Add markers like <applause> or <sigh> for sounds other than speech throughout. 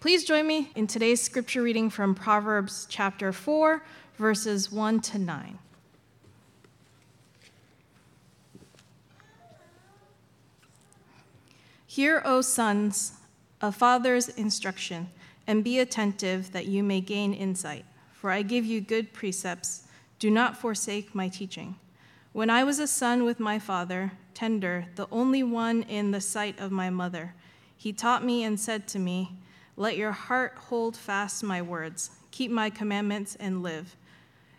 Please join me in today's scripture reading from Proverbs chapter 4, verses 1 to 9. Hear, O sons, a father's instruction, and be attentive that you may gain insight. For I give you good precepts. Do not forsake my teaching. When I was a son with my father, tender, the only one in the sight of my mother, he taught me and said to me, Let your heart hold fast my words, keep my commandments and live.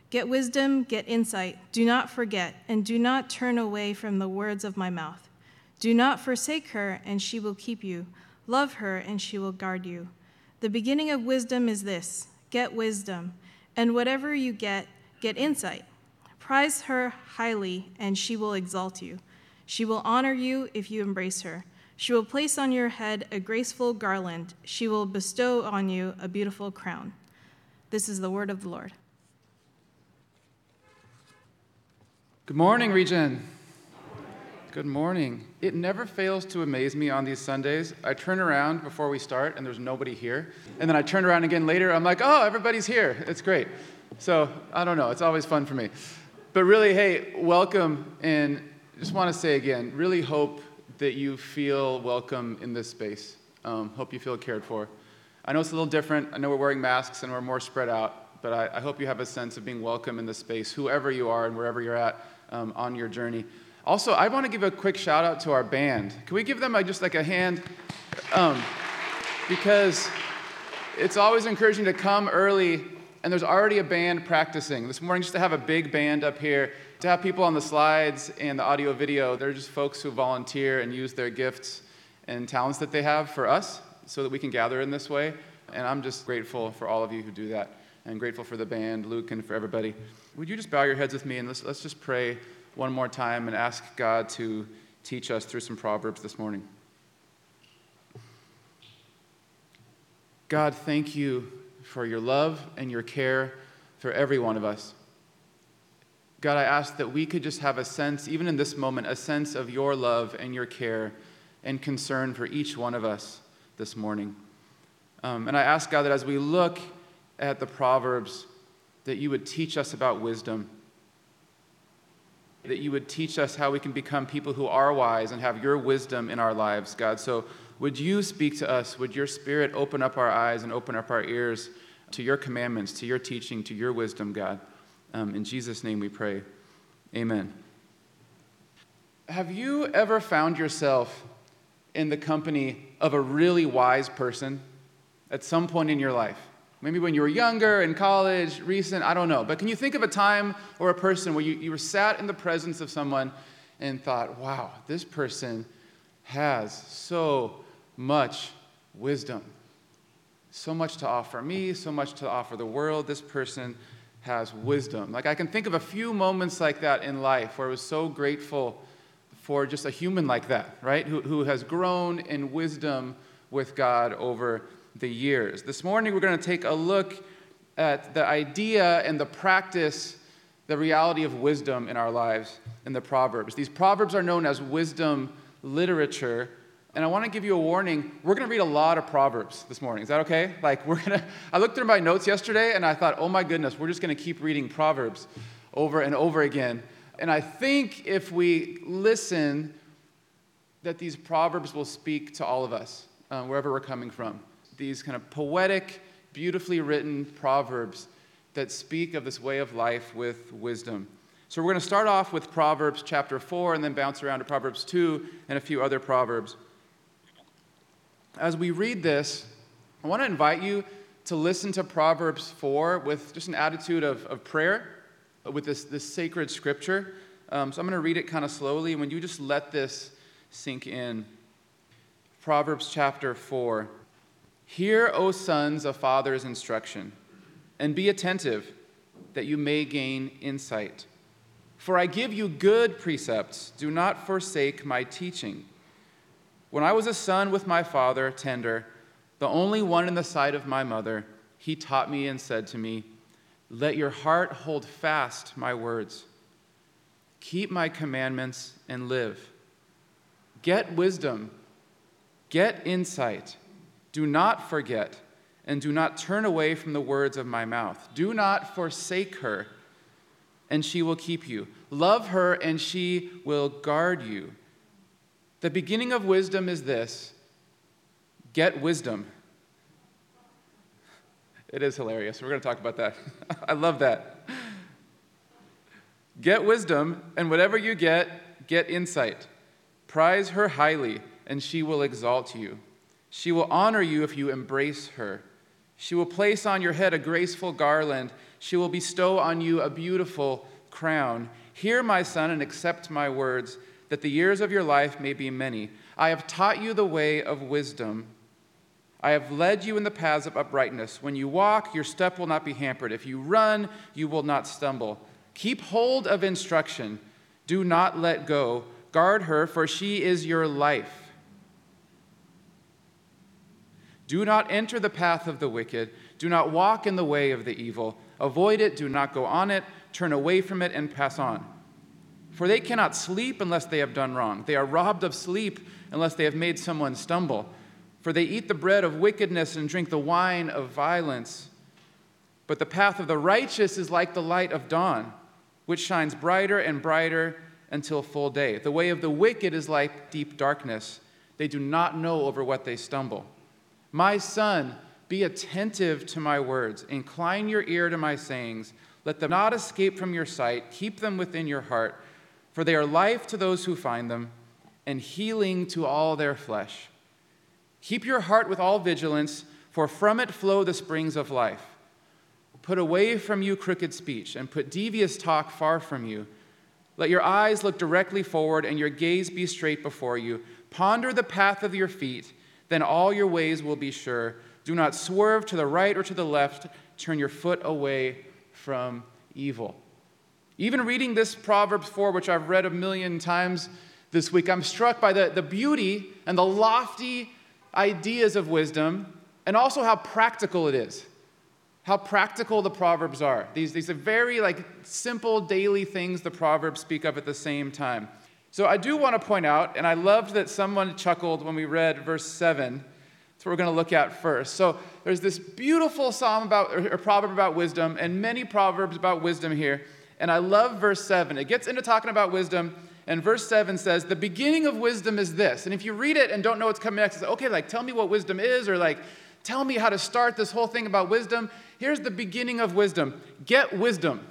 Get wisdom, get insight. Do not forget, and do not turn away from the words of my mouth. Do not forsake her, and she will keep you. Love her, and she will guard you. The beginning of wisdom is this get wisdom, and whatever you get, get insight. Prize her highly, and she will exalt you. She will honor you if you embrace her. She will place on your head a graceful garland. She will bestow on you a beautiful crown. This is the word of the Lord. Good morning, Region. Good morning. It never fails to amaze me on these Sundays. I turn around before we start and there's nobody here. And then I turn around again later, I'm like, oh, everybody's here. It's great. So I don't know, it's always fun for me. But really, hey, welcome. And just want to say again, really hope that you feel welcome in this space. Um, hope you feel cared for. I know it's a little different. I know we're wearing masks and we're more spread out, but I, I hope you have a sense of being welcome in this space, whoever you are and wherever you're at um, on your journey. Also, I want to give a quick shout out to our band. Can we give them a, just like a hand? Um, because it's always encouraging to come early and there's already a band practicing. This morning, just to have a big band up here, to have people on the slides and the audio video, they're just folks who volunteer and use their gifts and talents that they have for us so that we can gather in this way. And I'm just grateful for all of you who do that and grateful for the band, Luke, and for everybody. Would you just bow your heads with me and let's, let's just pray one more time and ask God to teach us through some Proverbs this morning. God, thank you for your love and your care for every one of us. God, I ask that we could just have a sense, even in this moment, a sense of your love and your care and concern for each one of us this morning. Um, and I ask, God, that as we look at the Proverbs, that you would teach us about wisdom, that you would teach us how we can become people who are wise and have your wisdom in our lives, God. So would you speak to us? Would your spirit open up our eyes and open up our ears to your commandments, to your teaching, to your wisdom, God? Um, in Jesus' name we pray. Amen. Have you ever found yourself in the company of a really wise person at some point in your life? Maybe when you were younger, in college, recent, I don't know. But can you think of a time or a person where you, you were sat in the presence of someone and thought, wow, this person has so much wisdom, so much to offer me, so much to offer the world. This person has wisdom. Like I can think of a few moments like that in life where I was so grateful for just a human like that, right? Who, who has grown in wisdom with God over the years. This morning, we're going to take a look at the idea and the practice, the reality of wisdom in our lives in the Proverbs. These Proverbs are known as wisdom literature. And I want to give you a warning. We're going to read a lot of Proverbs this morning. Is that okay? Like, we're going to, I looked through my notes yesterday and I thought, oh my goodness, we're just going to keep reading Proverbs over and over again. And I think if we listen, that these Proverbs will speak to all of us, uh, wherever we're coming from these kind of poetic, beautifully written proverbs that speak of this way of life with wisdom. So we're going to start off with Proverbs chapter 4 and then bounce around to Proverbs 2 and a few other proverbs. As we read this, I want to invite you to listen to Proverbs 4 with just an attitude of, of prayer, with this, this sacred scripture. Um, so I'm going to read it kind of slowly. When you just let this sink in, Proverbs chapter 4. Hear, O sons, a father's instruction, and be attentive that you may gain insight. For I give you good precepts. Do not forsake my teaching. When I was a son with my father, tender, the only one in the sight of my mother, he taught me and said to me, Let your heart hold fast my words. Keep my commandments and live. Get wisdom, get insight do not forget, and do not turn away from the words of my mouth. Do not forsake her, and she will keep you. Love her, and she will guard you. The beginning of wisdom is this get wisdom. It is hilarious. We're going to talk about that. <laughs> I love that. Get wisdom, and whatever you get, get insight. Prize her highly, and she will exalt you. She will honor you if you embrace her. She will place on your head a graceful garland. She will bestow on you a beautiful crown. Hear, my son, and accept my words, that the years of your life may be many. I have taught you the way of wisdom. I have led you in the paths of uprightness. When you walk, your step will not be hampered. If you run, you will not stumble. Keep hold of instruction. Do not let go. Guard her, for she is your life. Do not enter the path of the wicked. Do not walk in the way of the evil. Avoid it. Do not go on it. Turn away from it and pass on. For they cannot sleep unless they have done wrong. They are robbed of sleep unless they have made someone stumble. For they eat the bread of wickedness and drink the wine of violence. But the path of the righteous is like the light of dawn, which shines brighter and brighter until full day. The way of the wicked is like deep darkness. They do not know over what they stumble. My son, be attentive to my words. Incline your ear to my sayings. Let them not escape from your sight. Keep them within your heart, for they are life to those who find them and healing to all their flesh. Keep your heart with all vigilance, for from it flow the springs of life. Put away from you crooked speech, and put devious talk far from you. Let your eyes look directly forward, and your gaze be straight before you. Ponder the path of your feet, then all your ways will be sure. Do not swerve to the right or to the left. Turn your foot away from evil. Even reading this Proverbs 4, which I've read a million times this week, I'm struck by the, the beauty and the lofty ideas of wisdom and also how practical it is. How practical the Proverbs are. These, these are very like simple daily things the Proverbs speak of at the same time. So I do want to point out, and I loved that someone chuckled when we read verse 7. That's what we're going to look at first. So there's this beautiful psalm about, or proverb about wisdom, and many proverbs about wisdom here. And I love verse 7. It gets into talking about wisdom, and verse 7 says, The beginning of wisdom is this. And if you read it and don't know what's coming next, it's like, okay, like tell me what wisdom is, or like tell me how to start this whole thing about wisdom. Here's the beginning of wisdom get wisdom.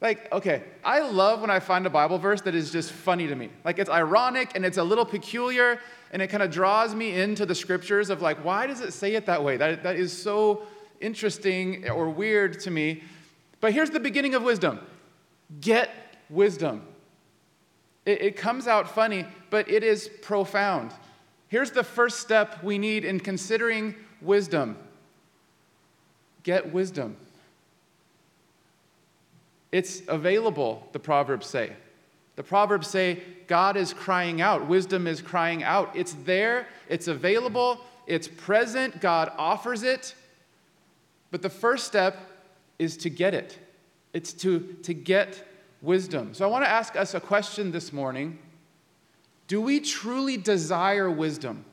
Like, okay, I love when I find a Bible verse that is just funny to me. Like, it's ironic and it's a little peculiar, and it kind of draws me into the scriptures of, like, why does it say it that way? That, that is so interesting or weird to me. But here's the beginning of wisdom get wisdom. It, it comes out funny, but it is profound. Here's the first step we need in considering wisdom get wisdom. It's available, the Proverbs say. The Proverbs say God is crying out, wisdom is crying out. It's there, it's available, it's present, God offers it. But the first step is to get it. It's to, to get wisdom. So I want to ask us a question this morning Do we truly desire wisdom?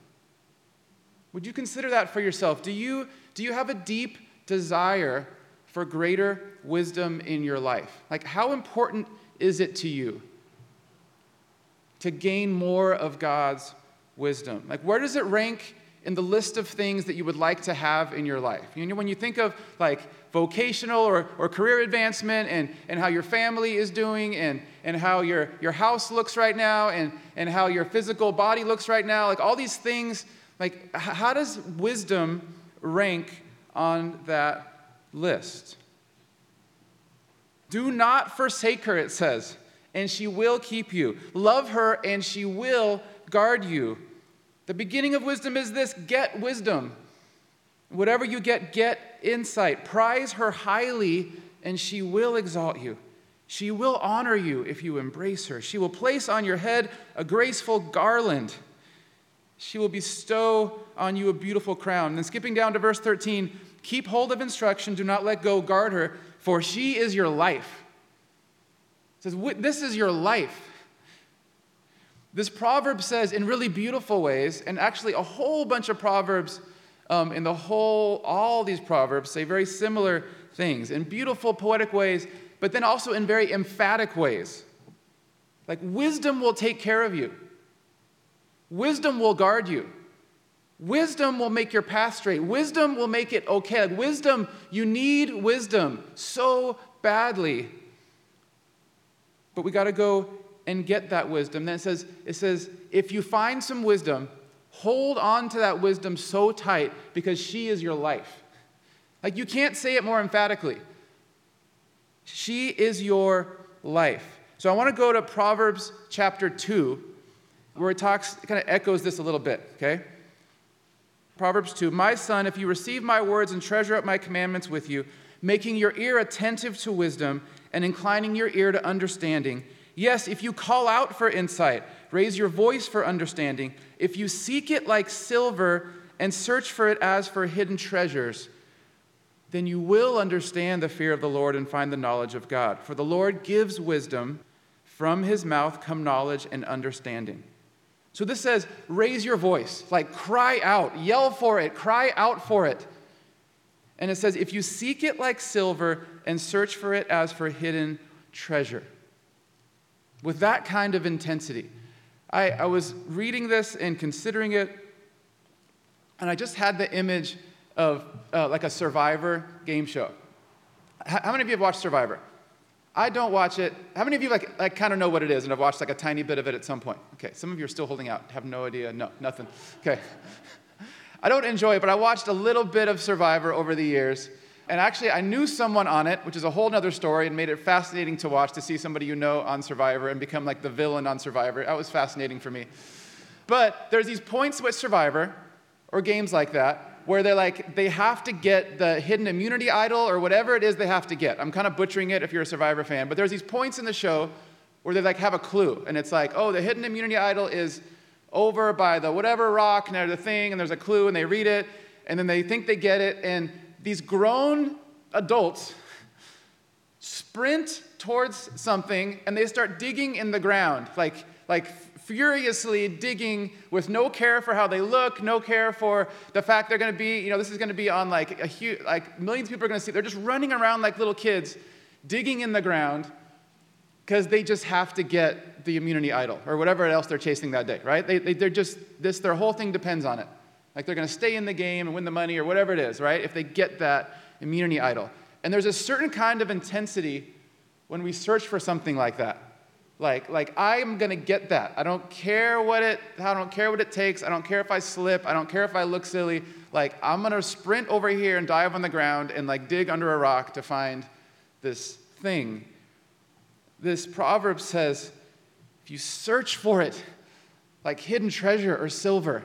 Would you consider that for yourself? Do you, do you have a deep desire for greater wisdom in your life? Like, how important is it to you to gain more of God's wisdom? Like, where does it rank in the list of things that you would like to have in your life? You know, when you think of like vocational or, or career advancement and, and how your family is doing and, and how your, your house looks right now and, and how your physical body looks right now, like all these things, like, how does wisdom rank on that list. Do not forsake her, it says, and she will keep you. Love her, and she will guard you. The beginning of wisdom is this get wisdom. Whatever you get, get insight. Prize her highly, and she will exalt you. She will honor you if you embrace her. She will place on your head a graceful garland. She will bestow on you a beautiful crown. And then skipping down to verse 13, Keep hold of instruction, do not let go, guard her, for she is your life. It says, This is your life. This proverb says in really beautiful ways, and actually a whole bunch of proverbs um, in the whole, all these proverbs say very similar things in beautiful, poetic ways, but then also in very emphatic ways. Like wisdom will take care of you, wisdom will guard you. Wisdom will make your path straight. Wisdom will make it okay. Like wisdom, you need wisdom so badly. But we got to go and get that wisdom. Then it says, it says, if you find some wisdom, hold on to that wisdom so tight because she is your life. Like you can't say it more emphatically. She is your life. So I want to go to Proverbs chapter 2, where it talks, it kind of echoes this a little bit, okay? Proverbs 2 My son, if you receive my words and treasure up my commandments with you, making your ear attentive to wisdom and inclining your ear to understanding, yes, if you call out for insight, raise your voice for understanding, if you seek it like silver and search for it as for hidden treasures, then you will understand the fear of the Lord and find the knowledge of God. For the Lord gives wisdom, from his mouth come knowledge and understanding. So this says, raise your voice, like cry out, yell for it, cry out for it. And it says, if you seek it like silver and search for it as for hidden treasure. With that kind of intensity. I, I was reading this and considering it, and I just had the image of uh, like a Survivor game show. How many of you have watched Survivor? I don't watch it. How many of you like, like kind of know what it is and have watched like a tiny bit of it at some point? Okay, some of you are still holding out, have no idea. No, nothing. Okay. <laughs> I don't enjoy it, but I watched a little bit of Survivor over the years. And actually, I knew someone on it, which is a whole other story, and made it fascinating to watch to see somebody you know on Survivor and become like the villain on Survivor. That was fascinating for me. But there's these points with Survivor, or games like that, where they're like, they have to get the hidden immunity idol or whatever it is they have to get. I'm kind of butchering it if you're a Survivor fan, but there's these points in the show where they like have a clue, and it's like, oh, the hidden immunity idol is over by the whatever rock, and a thing, and there's a clue, and they read it, and then they think they get it, and these grown adults sprint towards something, and they start digging in the ground, like, like furiously digging with no care for how they look, no care for the fact they're going to be, you know, this is going to be on like a huge, like millions of people are going to see. They're just running around like little kids, digging in the ground because they just have to get the immunity idol or whatever else they're chasing that day, right? They, they, they're just, this, their whole thing depends on it. Like they're going to stay in the game and win the money or whatever it is, right? If they get that immunity idol. And there's a certain kind of intensity when we search for something like that. Like, like I'm gonna get that. I don't care what it, I don't care what it takes. I don't care if I slip. I don't care if I look silly. Like I'm gonna sprint over here and dive on the ground and like dig under a rock to find this thing. This proverb says, if you search for it, like hidden treasure or silver,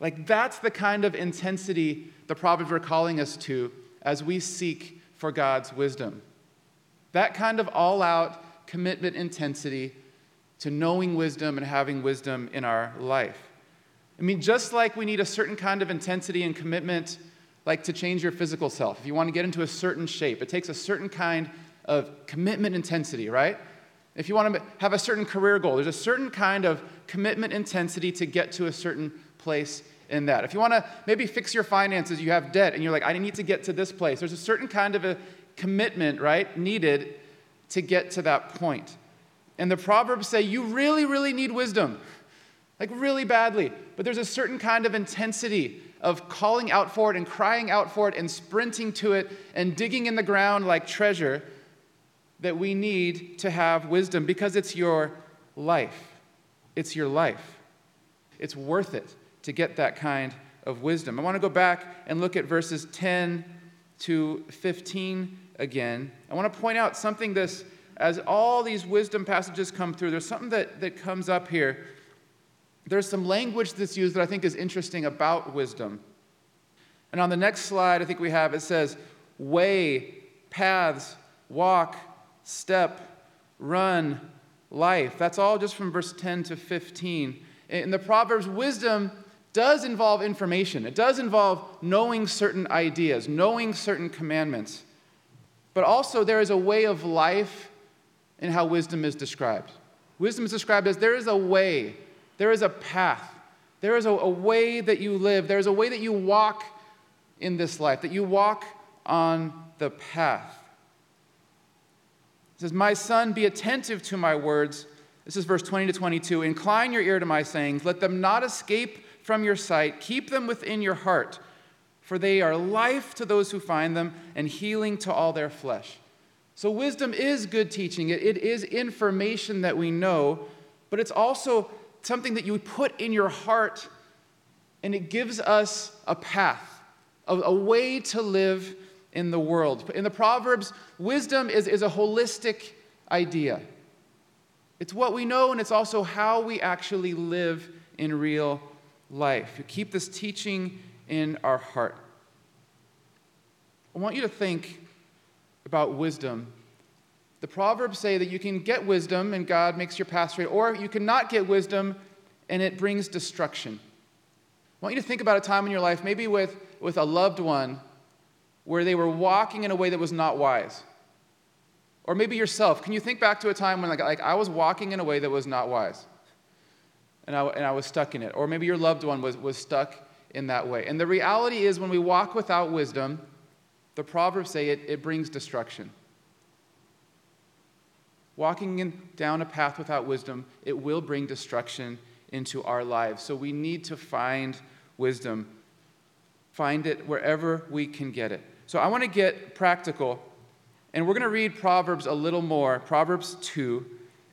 like that's the kind of intensity the proverbs are calling us to as we seek for God's wisdom. That kind of all out commitment intensity to knowing wisdom and having wisdom in our life. I mean, just like we need a certain kind of intensity and commitment, like to change your physical self, if you want to get into a certain shape, it takes a certain kind of commitment intensity, right? If you want to have a certain career goal, there's a certain kind of commitment intensity to get to a certain place in that. If you want to maybe fix your finances, you have debt, and you're like, I need to get to this place, there's a certain kind of a commitment, right, needed to get to that point. And the Proverbs say you really, really need wisdom, like really badly. But there's a certain kind of intensity of calling out for it and crying out for it and sprinting to it and digging in the ground like treasure that we need to have wisdom because it's your life. It's your life. It's worth it to get that kind of wisdom. I want to go back and look at verses 10 to 15 again. I want to point out something this, as all these wisdom passages come through, there's something that, that comes up here. There's some language that's used that I think is interesting about wisdom. And on the next slide, I think we have it says, way, paths, walk, step, run, life. That's all just from verse 10 to 15. In the Proverbs, wisdom does involve information, it does involve knowing certain ideas, knowing certain commandments. But also, there is a way of life in how wisdom is described. Wisdom is described as there is a way, there is a path, There is a, a way that you live, there is a way that you walk in this life, that you walk on the path. It says, My son, be attentive to my words. This is verse 20 to 22. Incline your ear to my sayings. Let them not escape from your sight. Keep them within your heart, for they are life to those who find them and healing to all their flesh. So, wisdom is good teaching. It, it is information that we know, but it's also something that you put in your heart, and it gives us a path, a, a way to live in the world. In the Proverbs, wisdom is, is a holistic idea. It's what we know, and it's also how we actually live in real life. You keep this teaching in our heart. I want you to think about wisdom. The Proverbs say that you can get wisdom and God makes your path straight, or you cannot get wisdom and it brings destruction. I want you to think about a time in your life, maybe with, with a loved one, where they were walking in a way that was not wise. Or maybe yourself. Can you think back to a time when like, like I was walking in a way that was not wise? And I, and I was stuck in it. Or maybe your loved one was, was stuck in that way. And the reality is, when we walk without wisdom, the Proverbs say it, it brings destruction. Walking in, down a path without wisdom, it will bring destruction into our lives. So we need to find wisdom, find it wherever we can get it. So I want to get practical, and we're going to read Proverbs a little more, Proverbs 2,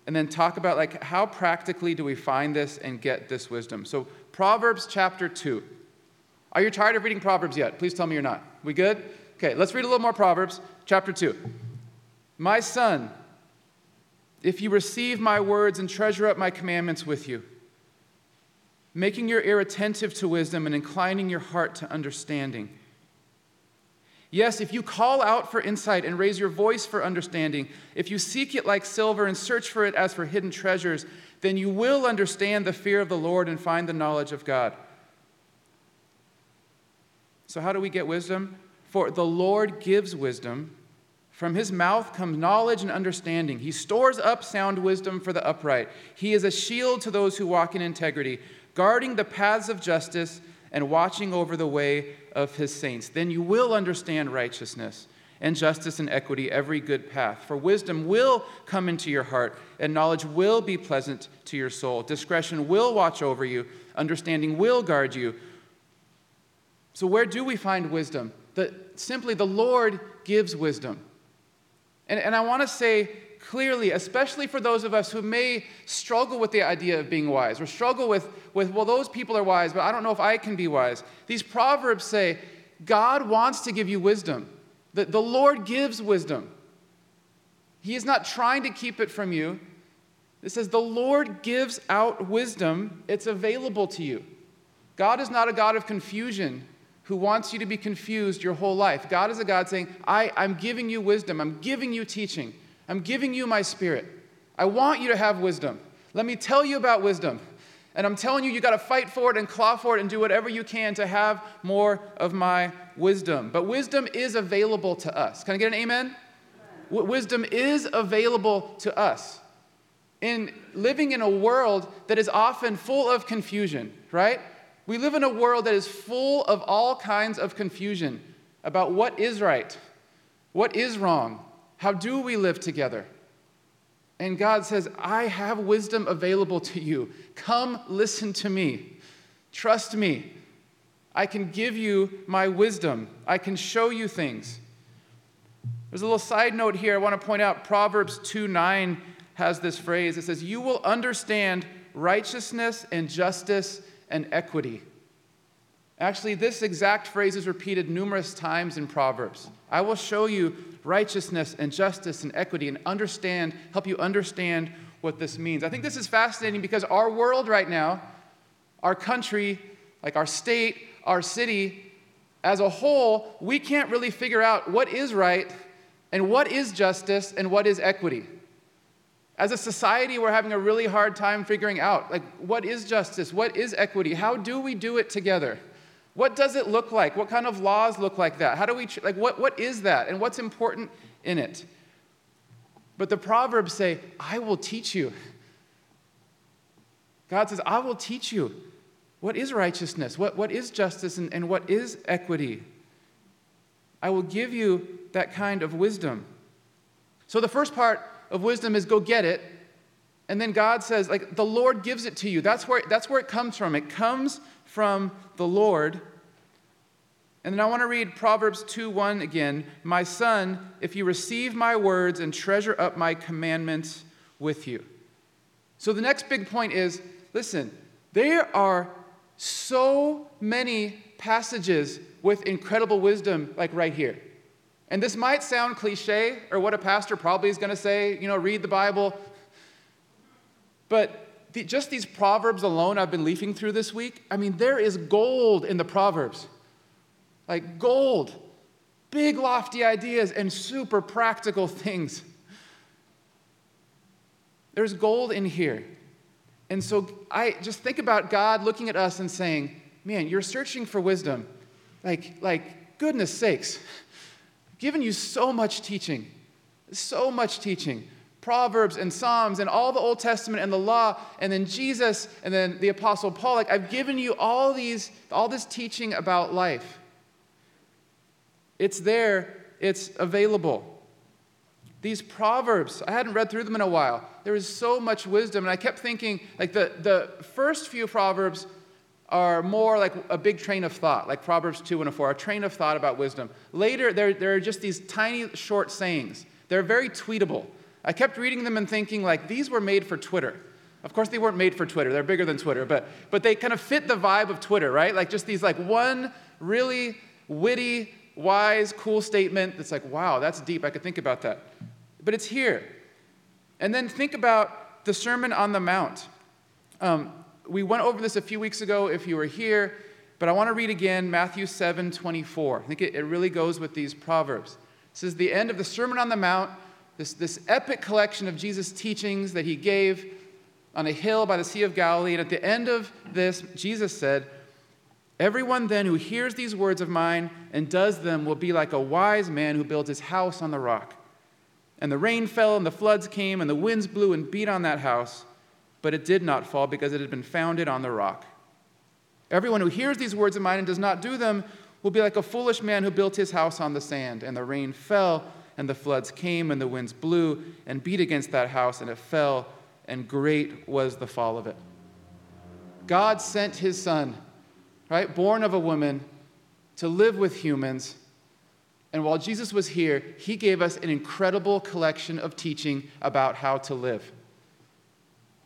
and then talk about like how practically do we find this and get this wisdom. So Proverbs chapter 2. Are you tired of reading Proverbs yet? Please tell me you're not. We good? Okay, let's read a little more Proverbs chapter 2. My son, if you receive my words and treasure up my commandments with you, making your ear attentive to wisdom and inclining your heart to understanding. Yes, if you call out for insight and raise your voice for understanding, if you seek it like silver and search for it as for hidden treasures, then you will understand the fear of the Lord and find the knowledge of God. So, how do we get wisdom? For the Lord gives wisdom. From his mouth comes knowledge and understanding. He stores up sound wisdom for the upright. He is a shield to those who walk in integrity guarding the paths of justice and watching over the way of his saints. Then you will understand righteousness and justice and equity, every good path. For wisdom will come into your heart, and knowledge will be pleasant to your soul. Discretion will watch over you, understanding will guard you. So, where do we find wisdom? The, simply, the Lord gives wisdom. And, and I want to say clearly, especially for those of us who may struggle with the idea of being wise or struggle with, with, well, those people are wise, but I don't know if I can be wise. These proverbs say God wants to give you wisdom, that the Lord gives wisdom. He is not trying to keep it from you. It says the Lord gives out wisdom, it's available to you. God is not a God of confusion who wants you to be confused your whole life. God is a God saying, I, I'm giving you wisdom, I'm giving you teaching. I'm giving you my spirit. I want you to have wisdom. Let me tell you about wisdom. And I'm telling you, you got to fight for it and claw for it and do whatever you can to have more of my wisdom. But wisdom is available to us. Can I get an amen? W- wisdom is available to us. In living in a world that is often full of confusion, right? We live in a world that is full of all kinds of confusion about what is right, what is wrong, how do we live together? And God says, I have wisdom available to you. Come listen to me. Trust me. I can give you my wisdom. I can show you things. There's a little side note here I want to point out Proverbs 2 9 has this phrase. It says, You will understand righteousness and justice and equity. Actually, this exact phrase is repeated numerous times in Proverbs. I will show you righteousness and justice and equity and understand, help you understand what this means. I think this is fascinating because our world right now, our country, like our state, our city, as a whole, we can't really figure out what is right and what is justice and what is equity. As a society, we're having a really hard time figuring out like what is justice, what is equity, how do we do it together? What does it look like? What kind of laws look like that? How do we, like, what, what is that? And what's important in it? But the Proverbs say, I will teach you. God says, I will teach you. what is righteousness? What, what is justice? And, and what is equity? I will give you that kind of wisdom. So the first part of wisdom is go get it. And then God says, like, the Lord gives it to you. That's where, that's where it comes from. It comes from the Lord. And then I want to read Proverbs 2 1 again. My son, if you receive my words and treasure up my commandments with you. So the next big point is listen, there are so many passages with incredible wisdom, like right here. And this might sound cliche or what a pastor probably is going to say, you know, read the Bible. But the, just these Proverbs alone, I've been leafing through this week. I mean, there is gold in the Proverbs. Like gold. Big, lofty ideas and super practical things. There's gold in here. And so I just think about God looking at us and saying, man, you're searching for wisdom. Like, like goodness sakes given you so much teaching, so much teaching. Proverbs and Psalms and all the Old Testament and the law, and then Jesus and then the Apostle Paul. Like, I've given you all these, all this teaching about life. It's there, it's available. These Proverbs, I hadn't read through them in a while. There is so much wisdom, and I kept thinking, like, the, the first few Proverbs are more like a big train of thought, like Proverbs 2 and 4, a train of thought about wisdom. Later, there, there are just these tiny, short sayings. They're very tweetable. I kept reading them and thinking, like, these were made for Twitter. Of course, they weren't made for Twitter. They're bigger than Twitter, but, but they kind of fit the vibe of Twitter, right? Like, just these, like, one really witty, wise, cool statement that's like, wow, that's deep. I could think about that. But it's here. And then think about the Sermon on the Mount. Um, we went over this a few weeks ago if you were here, but I want to read again Matthew 7 24. I think it, it really goes with these proverbs. This is the end of the Sermon on the Mount, this, this epic collection of Jesus' teachings that he gave on a hill by the Sea of Galilee. And at the end of this, Jesus said, Everyone then who hears these words of mine and does them will be like a wise man who builds his house on the rock. And the rain fell, and the floods came, and the winds blew and beat on that house but it did not fall because it had been founded on the rock. Everyone who hears these words of mine and does not do them will be like a foolish man who built his house on the sand, and the rain fell, and the floods came, and the winds blew and beat against that house, and it fell, and great was the fall of it. God sent his son, right, born of a woman, to live with humans. And while Jesus was here, he gave us an incredible collection of teaching about how to live.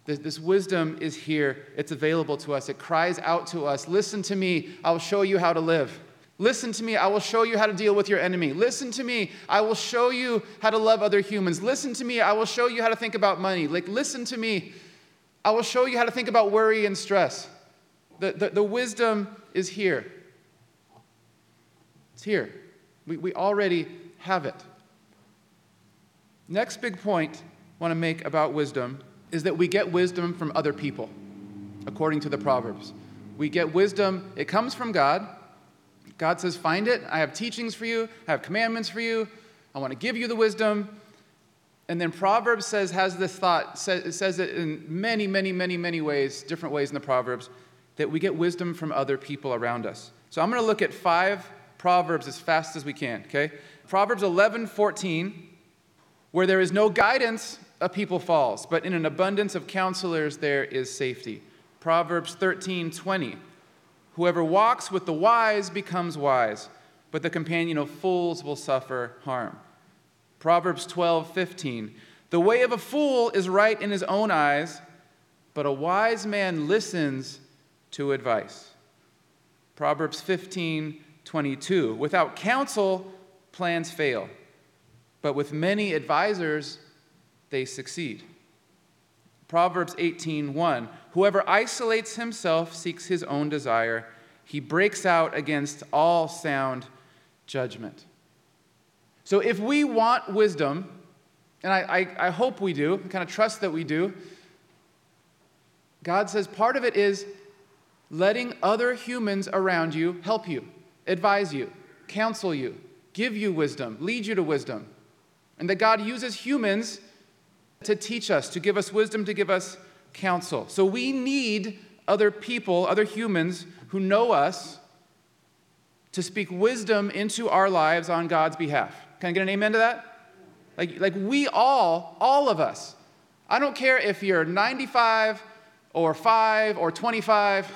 This, wisdom is here. It's available to us. It cries out to us Listen to me. I will show you how to live. Listen to me. I will show you how to deal with your enemy. Listen to me. I will show you how to love other humans. Listen to me. I will show you how to think about money. Like, listen to me. I will show you how to think about worry and stress. The, the, the wisdom is here. It's here. We, we already have it. Next big point I want to make about wisdom is that we get wisdom from other people, according to the Proverbs. We get wisdom, it comes from God. God says, Find it. I have teachings for you, I have commandments for you. I want to give you the wisdom. And then Proverbs says, has this thought, says, says it in many, many, many, many ways, different ways in the Proverbs, that we get wisdom from other people around us. So I'm going to look at five Proverbs as fast as we can, okay? Proverbs 11, 14, where there is no guidance a people falls, but in an abundance of counselors there is safety. Proverbs 13 20. Whoever walks with the wise becomes wise, but the companion of fools will suffer harm. Proverbs 12 15. The way of a fool is right in his own eyes, but a wise man listens to advice. Proverbs 15 22. Without counsel, plans fail, but with many advisers, they succeed. Proverbs 18:1 Whoever isolates himself seeks his own desire. He breaks out against all sound judgment. So if we want wisdom, and I, I, I hope we do, I kind of trust that we do, God says part of it is letting other humans around you help you, advise you, counsel you, give you wisdom, lead you to wisdom. And that God uses humans to teach us, to give us wisdom, to give us counsel. So we need other people, other humans who know us, to speak wisdom into our lives on God's behalf. Can I get an amen to that? Like, like we all, all of us, I don't care if you're 95 or 5 or 25,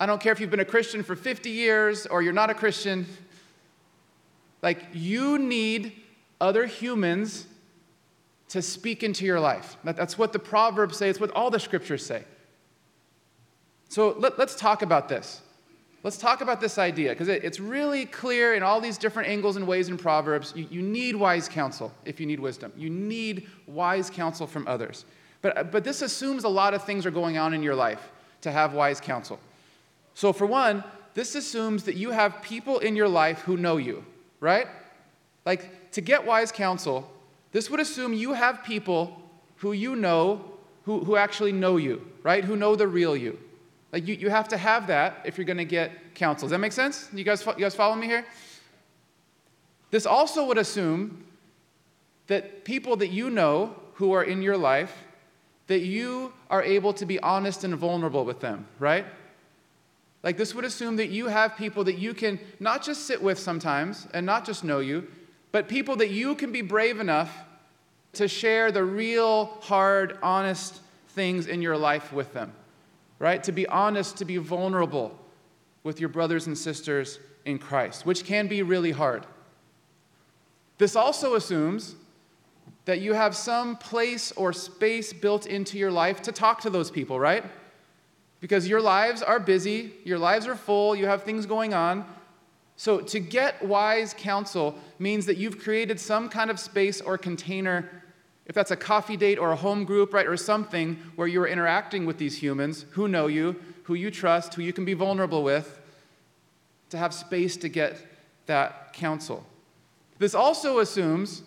I don't care if you've been a Christian for 50 years or you're not a Christian. Like, you need other humans to speak into your life. That's what the Proverbs say, it's what all the scriptures say. So let, us talk about this. Let's talk about this idea because it, it's really clear in all these different angles and ways in Proverbs. You, you need wise counsel if you need wisdom, you need wise counsel from others. But, but this assumes a lot of things are going on in your life to have wise counsel. So, for one, this assumes that you have people in your life who know you, right? Like, to get wise counsel, this would assume you have people who you know who, who actually know you, right? Who know the real you. Like you, you have to have that if you're going to get counsel. Does that make sense? You guys, you guys follow me here? This also would assume that people that you know who are in your life, that you are able to be honest and vulnerable with them, right? Like this would assume that you have people that you can not just sit with sometimes and not just know you, but people that you can be brave enough to share the real, hard, honest things in your life with them right? To be honest, to be vulnerable with your brothers and sisters in Christ, which can be really hard. This also assumes that you have some place or space built into your life to talk to those people, right? Because your lives are busy, your lives are full, you have things going on. So, to get wise counsel means that you've created some kind of space or container if that's a coffee date or a home group, right, or something where you're interacting with these humans who know you, who you trust, who you can be vulnerable with, to have space to get that counsel. This also assumes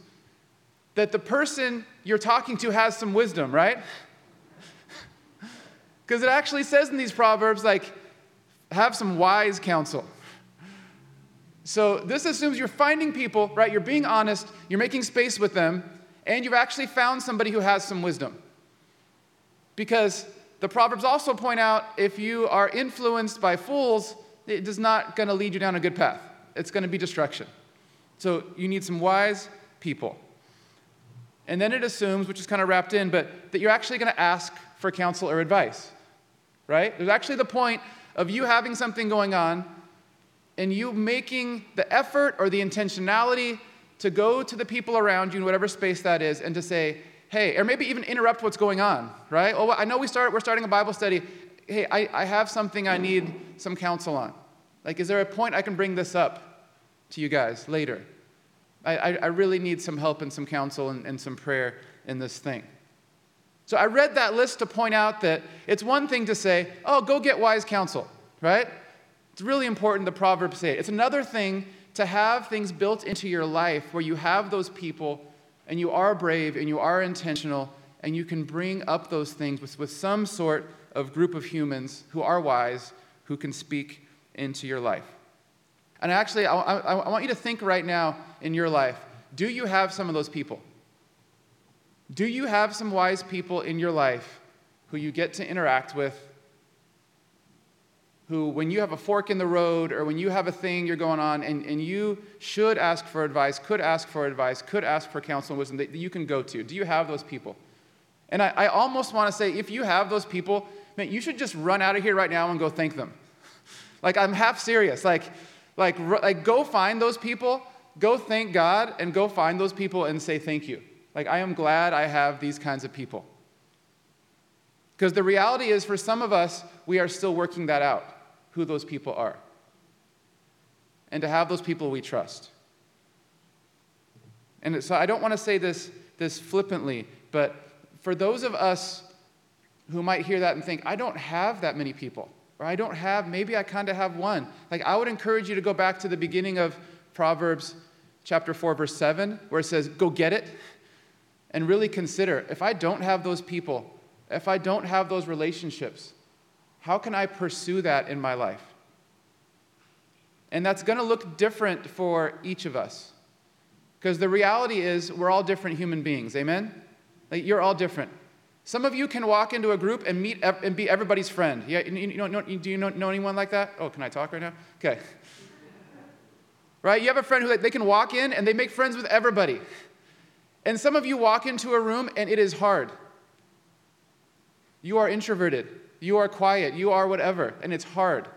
that the person you're talking to has some wisdom, right? <laughs> Because it actually says in these proverbs, like, have some wise counsel. So this assumes you're finding people, right? You're being honest, you're making space with them, and you've actually found somebody who has some wisdom. Because the Proverbs also point out if you are influenced by fools, it is not going to lead you down a good path. It's going to be destruction. So you need some wise people. And then it assumes, which is kind of wrapped in, but that you're actually going to ask for counsel or advice, right? There's actually the point of you having something going on and you making the effort or the intentionality to go to the people around you in whatever space that is and to say, hey, or maybe even interrupt what's going on, right? Oh, I know we start, we're starting a Bible study. Hey, I, I have something I need some counsel on. Like, is there a point I can bring this up to you guys later? I, I, I really need some help and some counsel and, and some prayer in this thing. So I read that list to point out that it's one thing to say, oh, go get wise counsel, right? It's really important the Proverbs say it. It's another thing to have things built into your life where you have those people and you are brave and you are intentional and you can bring up those things with, with some sort of group of humans who are wise, who can speak into your life. And actually, I, I, I want you to think right now in your life do you have some of those people? Do you have some wise people in your life who you get to interact with who, when you have a fork in the road or when you have a thing you're going on and, and you should ask for advice, could ask for advice, could ask for counsel and wisdom that you can go to? Do you have those people? And I, I almost want to say, if you have those people, man, you should just run out of here right now and go thank them. Like, I'm half serious. Like, like, like go find those people, go thank God, and go find those people and say thank you. Like, I am glad I have these kinds of people. Because the reality is, for some of us, we are still working that out who those people are and to have those people we trust. And so I don't want to say this, this flippantly, but for those of us who might hear that and think, I don't have that many people, or I don't have, maybe I kind of have one. Like, I would encourage you to go back to the beginning of Proverbs chapter 4, verse 7, where it says, Go get it, and really consider if I don't have those people, if I don't have those relationships, how can I pursue that in my life? And that's going to look different for each of us. Because the reality is, we're all different human beings. Amen? Like, you're all different. Some of you can walk into a group and meet and be everybody's friend. Yeah, you, know, do you know, know anyone like that? Oh, can I talk right now? Okay. <laughs> right? You have a friend who they can walk in and they make friends with everybody. And some of you walk into a room and it is hard. You are introverted, you are quiet, you are whatever, and it's hard.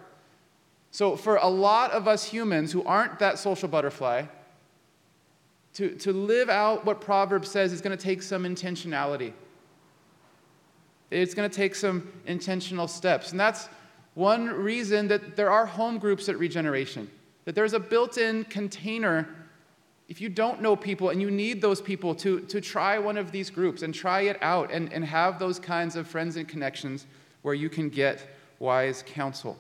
So, for a lot of us humans who aren't that social butterfly, to, to live out what Proverbs says is going to take some intentionality. It's going to take some intentional steps. And that's one reason that there are home groups at Regeneration, that there's a built in container. If you don't know people and you need those people to, to try one of these groups and try it out and, and have those kinds of friends and connections where you can get wise counsel.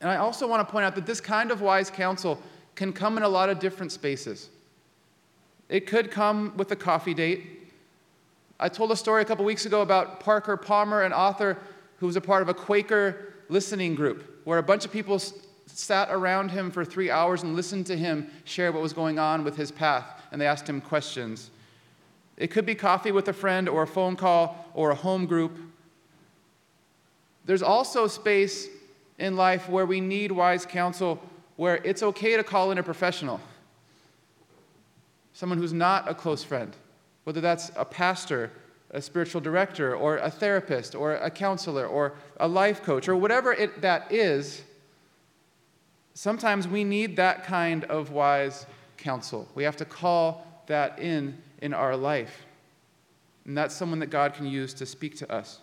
And I also want to point out that this kind of wise counsel can come in a lot of different spaces. It could come with a coffee date. I told a story a couple weeks ago about Parker Palmer, an author who was a part of a Quaker listening group, where a bunch of people sat around him for three hours and listened to him share what was going on with his path, and they asked him questions. It could be coffee with a friend, or a phone call, or a home group. There's also space in life where we need wise counsel, where it's okay to call in a professional, someone who's not a close friend, whether that's a pastor, a spiritual director, or a therapist, or a counselor, or a life coach, or whatever it, that is. Sometimes we need that kind of wise counsel. We have to call that in in our life. And that's someone that God can use to speak to us.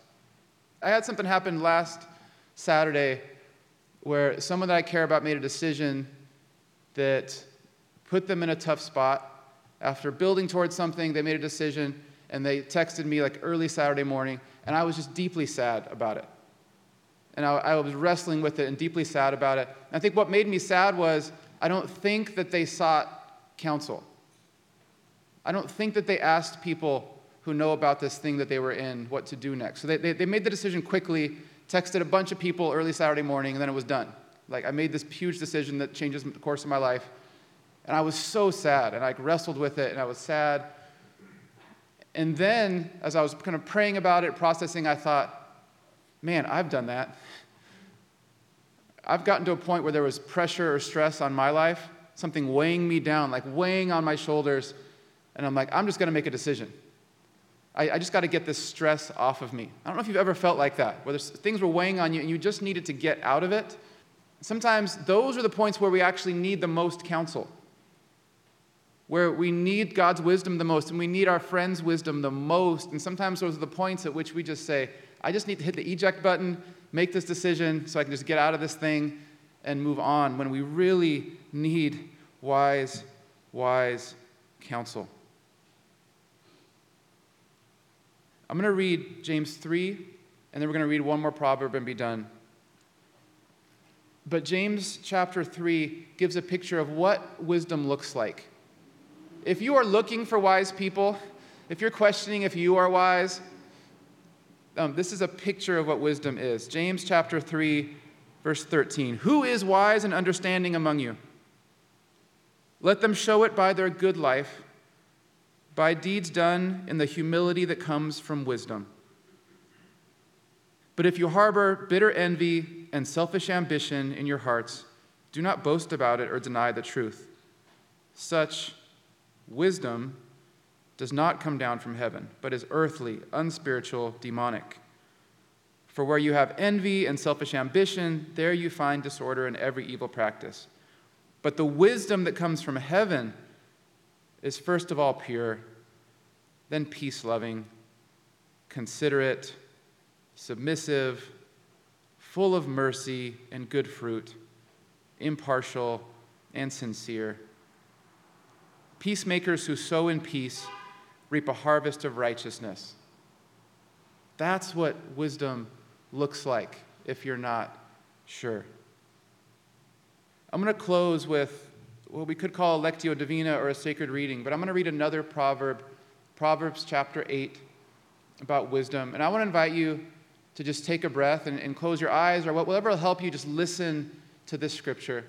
I had something happen last Saturday where someone that I care about made a decision that put them in a tough spot. After building towards something, they made a decision and they texted me like early Saturday morning, and I was just deeply sad about it. And I, I was wrestling with it and deeply sad about it. And I think what made me sad was I don't think that they sought counsel. I don't think that they asked people who know about this thing that they were in what to do next. So they, they, they made the decision quickly texted a bunch of people early Saturday morning, and then it was done. Like, I made this huge decision that changes the course of my life. And I was so sad, and I wrestled with it, and I was sad. And then, as I was kind of praying about it, processing, I thought, man, I've done that. I've gotten to a point where there was pressure or stress on my life, something weighing me down, like weighing on my shoulders. And I'm like, I'm just going to make a decision. I, I just got to get this stress off of me. I don't know if you've ever felt like that, where things were weighing on you and you just needed to get out of it. Sometimes those are the points where we actually need the most counsel, where we need God's wisdom the most and we need our friends' wisdom the most. And sometimes those are the points at which we just say, I just need to hit the eject button, make this decision so I can just get out of this thing and move on when we really need wise, wise counsel. I'm going to read James 3, and then we're going to read one more proverb and be done. But James chapter 3 gives a picture of what wisdom looks like. If you are looking for wise people, if you're questioning if you are wise, um, this is a picture of what wisdom is. James chapter 3, verse 13. Who is wise and understanding among you? Let them show it by their good life by deeds done in the humility that comes from wisdom. But if you harbor bitter envy and selfish ambition in your hearts, do not boast about it or deny the truth. Such wisdom does not come down from heaven, but is earthly, unspiritual, demonic. For where you have envy and selfish ambition, there you find disorder and every evil practice. But the wisdom that comes from heaven is first of all pure, then peace loving, considerate, submissive, full of mercy and good fruit, impartial and sincere. Peacemakers who sow in peace reap a harvest of righteousness. That's what wisdom looks like if you're not sure. I'm going to close with what we could call a Lectio Divina or a sacred reading, but I'm going to read another proverb, Proverbs chapter 8, about wisdom. And I want to invite you to just take a breath and, and close your eyes or whatever will help you, just listen to this scripture.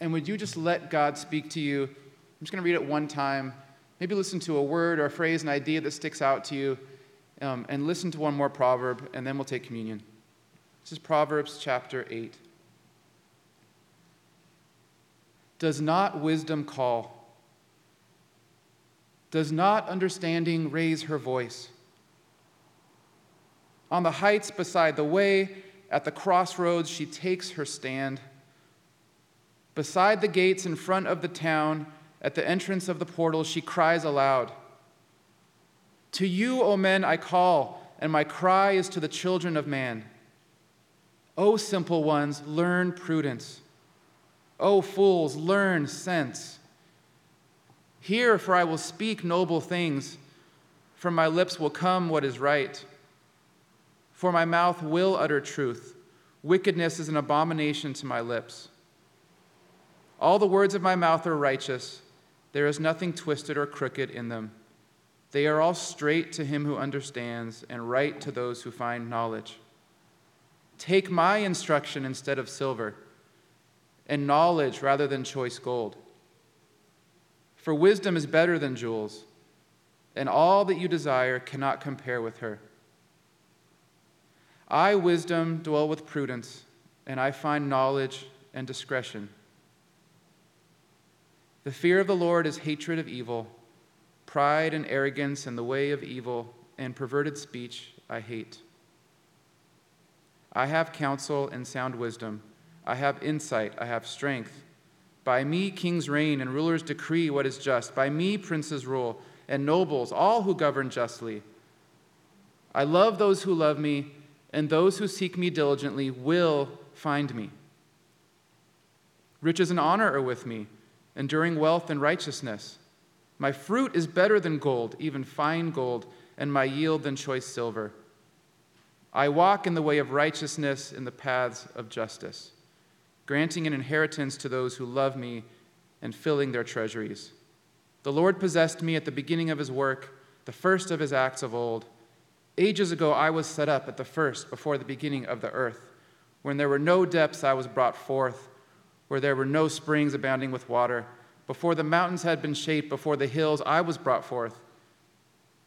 And would you just let God speak to you? I'm just going to read it one time. Maybe listen to a word or a phrase, an idea that sticks out to you. um, and listen to one more proverb, and then we'll take communion. This is Proverbs chapter 8. Does not wisdom call? Does not understanding raise her voice? On the heights beside the way, at the crossroads, she takes her stand. Beside the gates in front of the town, at the entrance of the portal, she cries aloud To you, O men, I call, and my cry is to the children of man. O simple ones, learn prudence. O fools, learn sense. Hear, for I will speak noble things. From my lips will come what is right. For my mouth will utter truth. Wickedness is an abomination to my lips. All the words of my mouth are righteous. There is nothing twisted or crooked in them. They are all straight to him who understands, and right to those who find knowledge. Take my instruction instead of silver, and knowledge rather than choice gold. For wisdom is better than jewels, and all that you desire cannot compare with her. I, wisdom, dwell with prudence, and I find knowledge and discretion. The fear of the Lord is hatred of evil. Pride and arrogance and the way of evil and perverted speech I hate. I have counsel and sound wisdom. I have insight. I have strength. By me, kings reign and rulers decree what is just. By me, princes rule and nobles, all who govern justly. I love those who love me, and those who seek me diligently will find me. Riches and honor are with me enduring wealth and righteousness. My fruit is better than gold, even fine gold, and my yield than choice silver. I walk in the way of righteousness in the paths of justice, granting an inheritance to those who love me and filling their treasuries. The Lord possessed me at the beginning of his work, the first of his acts of old. Ages ago I was set up at the first, before the beginning of the earth. When there were no depths, I was brought forth where there were no springs abounding with water. Before the mountains had been shaped, before the hills, I was brought forth.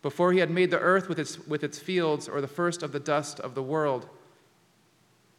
Before he had made the earth with its, with its fields, or the first of the dust of the world.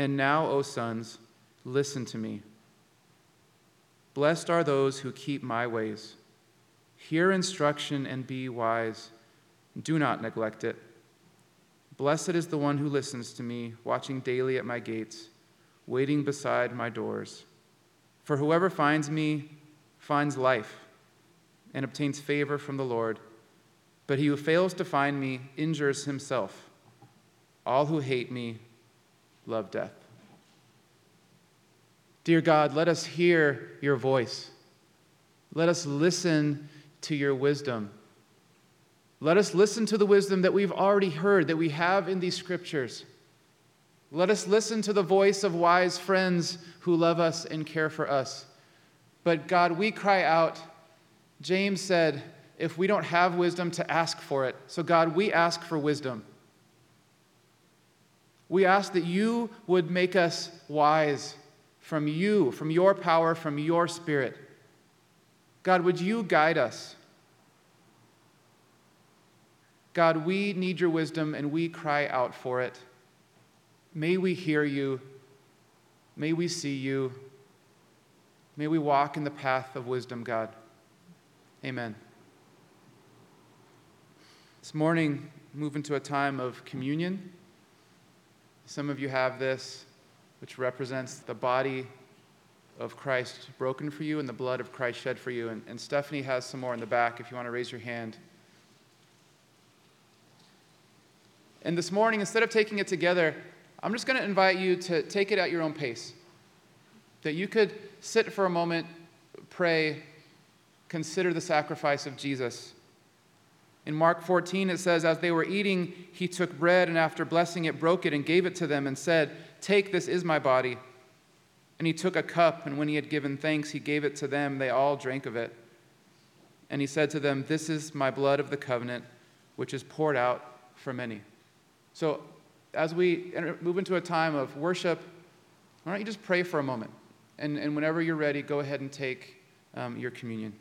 And now, O sons, listen to me. Blessed are those who keep my ways. Hear instruction and be wise. Do not neglect it. Blessed is the one who listens to me, watching daily at my gates waiting beside my doors. For whoever finds me finds life and obtains favor from the Lord. But he who fails to find me injures himself. All who hate me love death. Dear God, let us hear your voice. Let us listen to your wisdom. Let us listen to the wisdom that we've already heard, that we have in these scriptures. Let us listen to the voice of wise friends who love us and care for us. But God, we cry out. James said, if we don't have wisdom, to ask for it. So, God, we ask for wisdom. We ask that you would make us wise from you, from your power, from your spirit. God, would you guide us? God, we need your wisdom and we cry out for it. May we hear you. May we see you. May we walk in the path of wisdom, God. Amen. This morning, move into a time of communion. Some of you have this, which represents the body of Christ broken for you and the blood of Christ shed for you. And, and Stephanie has some more in the back if you want to raise your hand. And this morning, instead of taking it together, I'm just going to invite you to take it at your own pace. That you could sit for a moment, pray, consider the sacrifice of Jesus In Mark 14, it says, As they were eating, he took bread, and after blessing it, broke it and gave it to them, and said, Take, this is my body. And he took a cup, and when he had given thanks, he gave it to them. They all drank of it. And he said to them, This is my blood of the covenant, which is poured out for many. So, as we move into a time of worship, why don't you just pray for a moment? And, and whenever you're ready, go ahead and take um, your communion.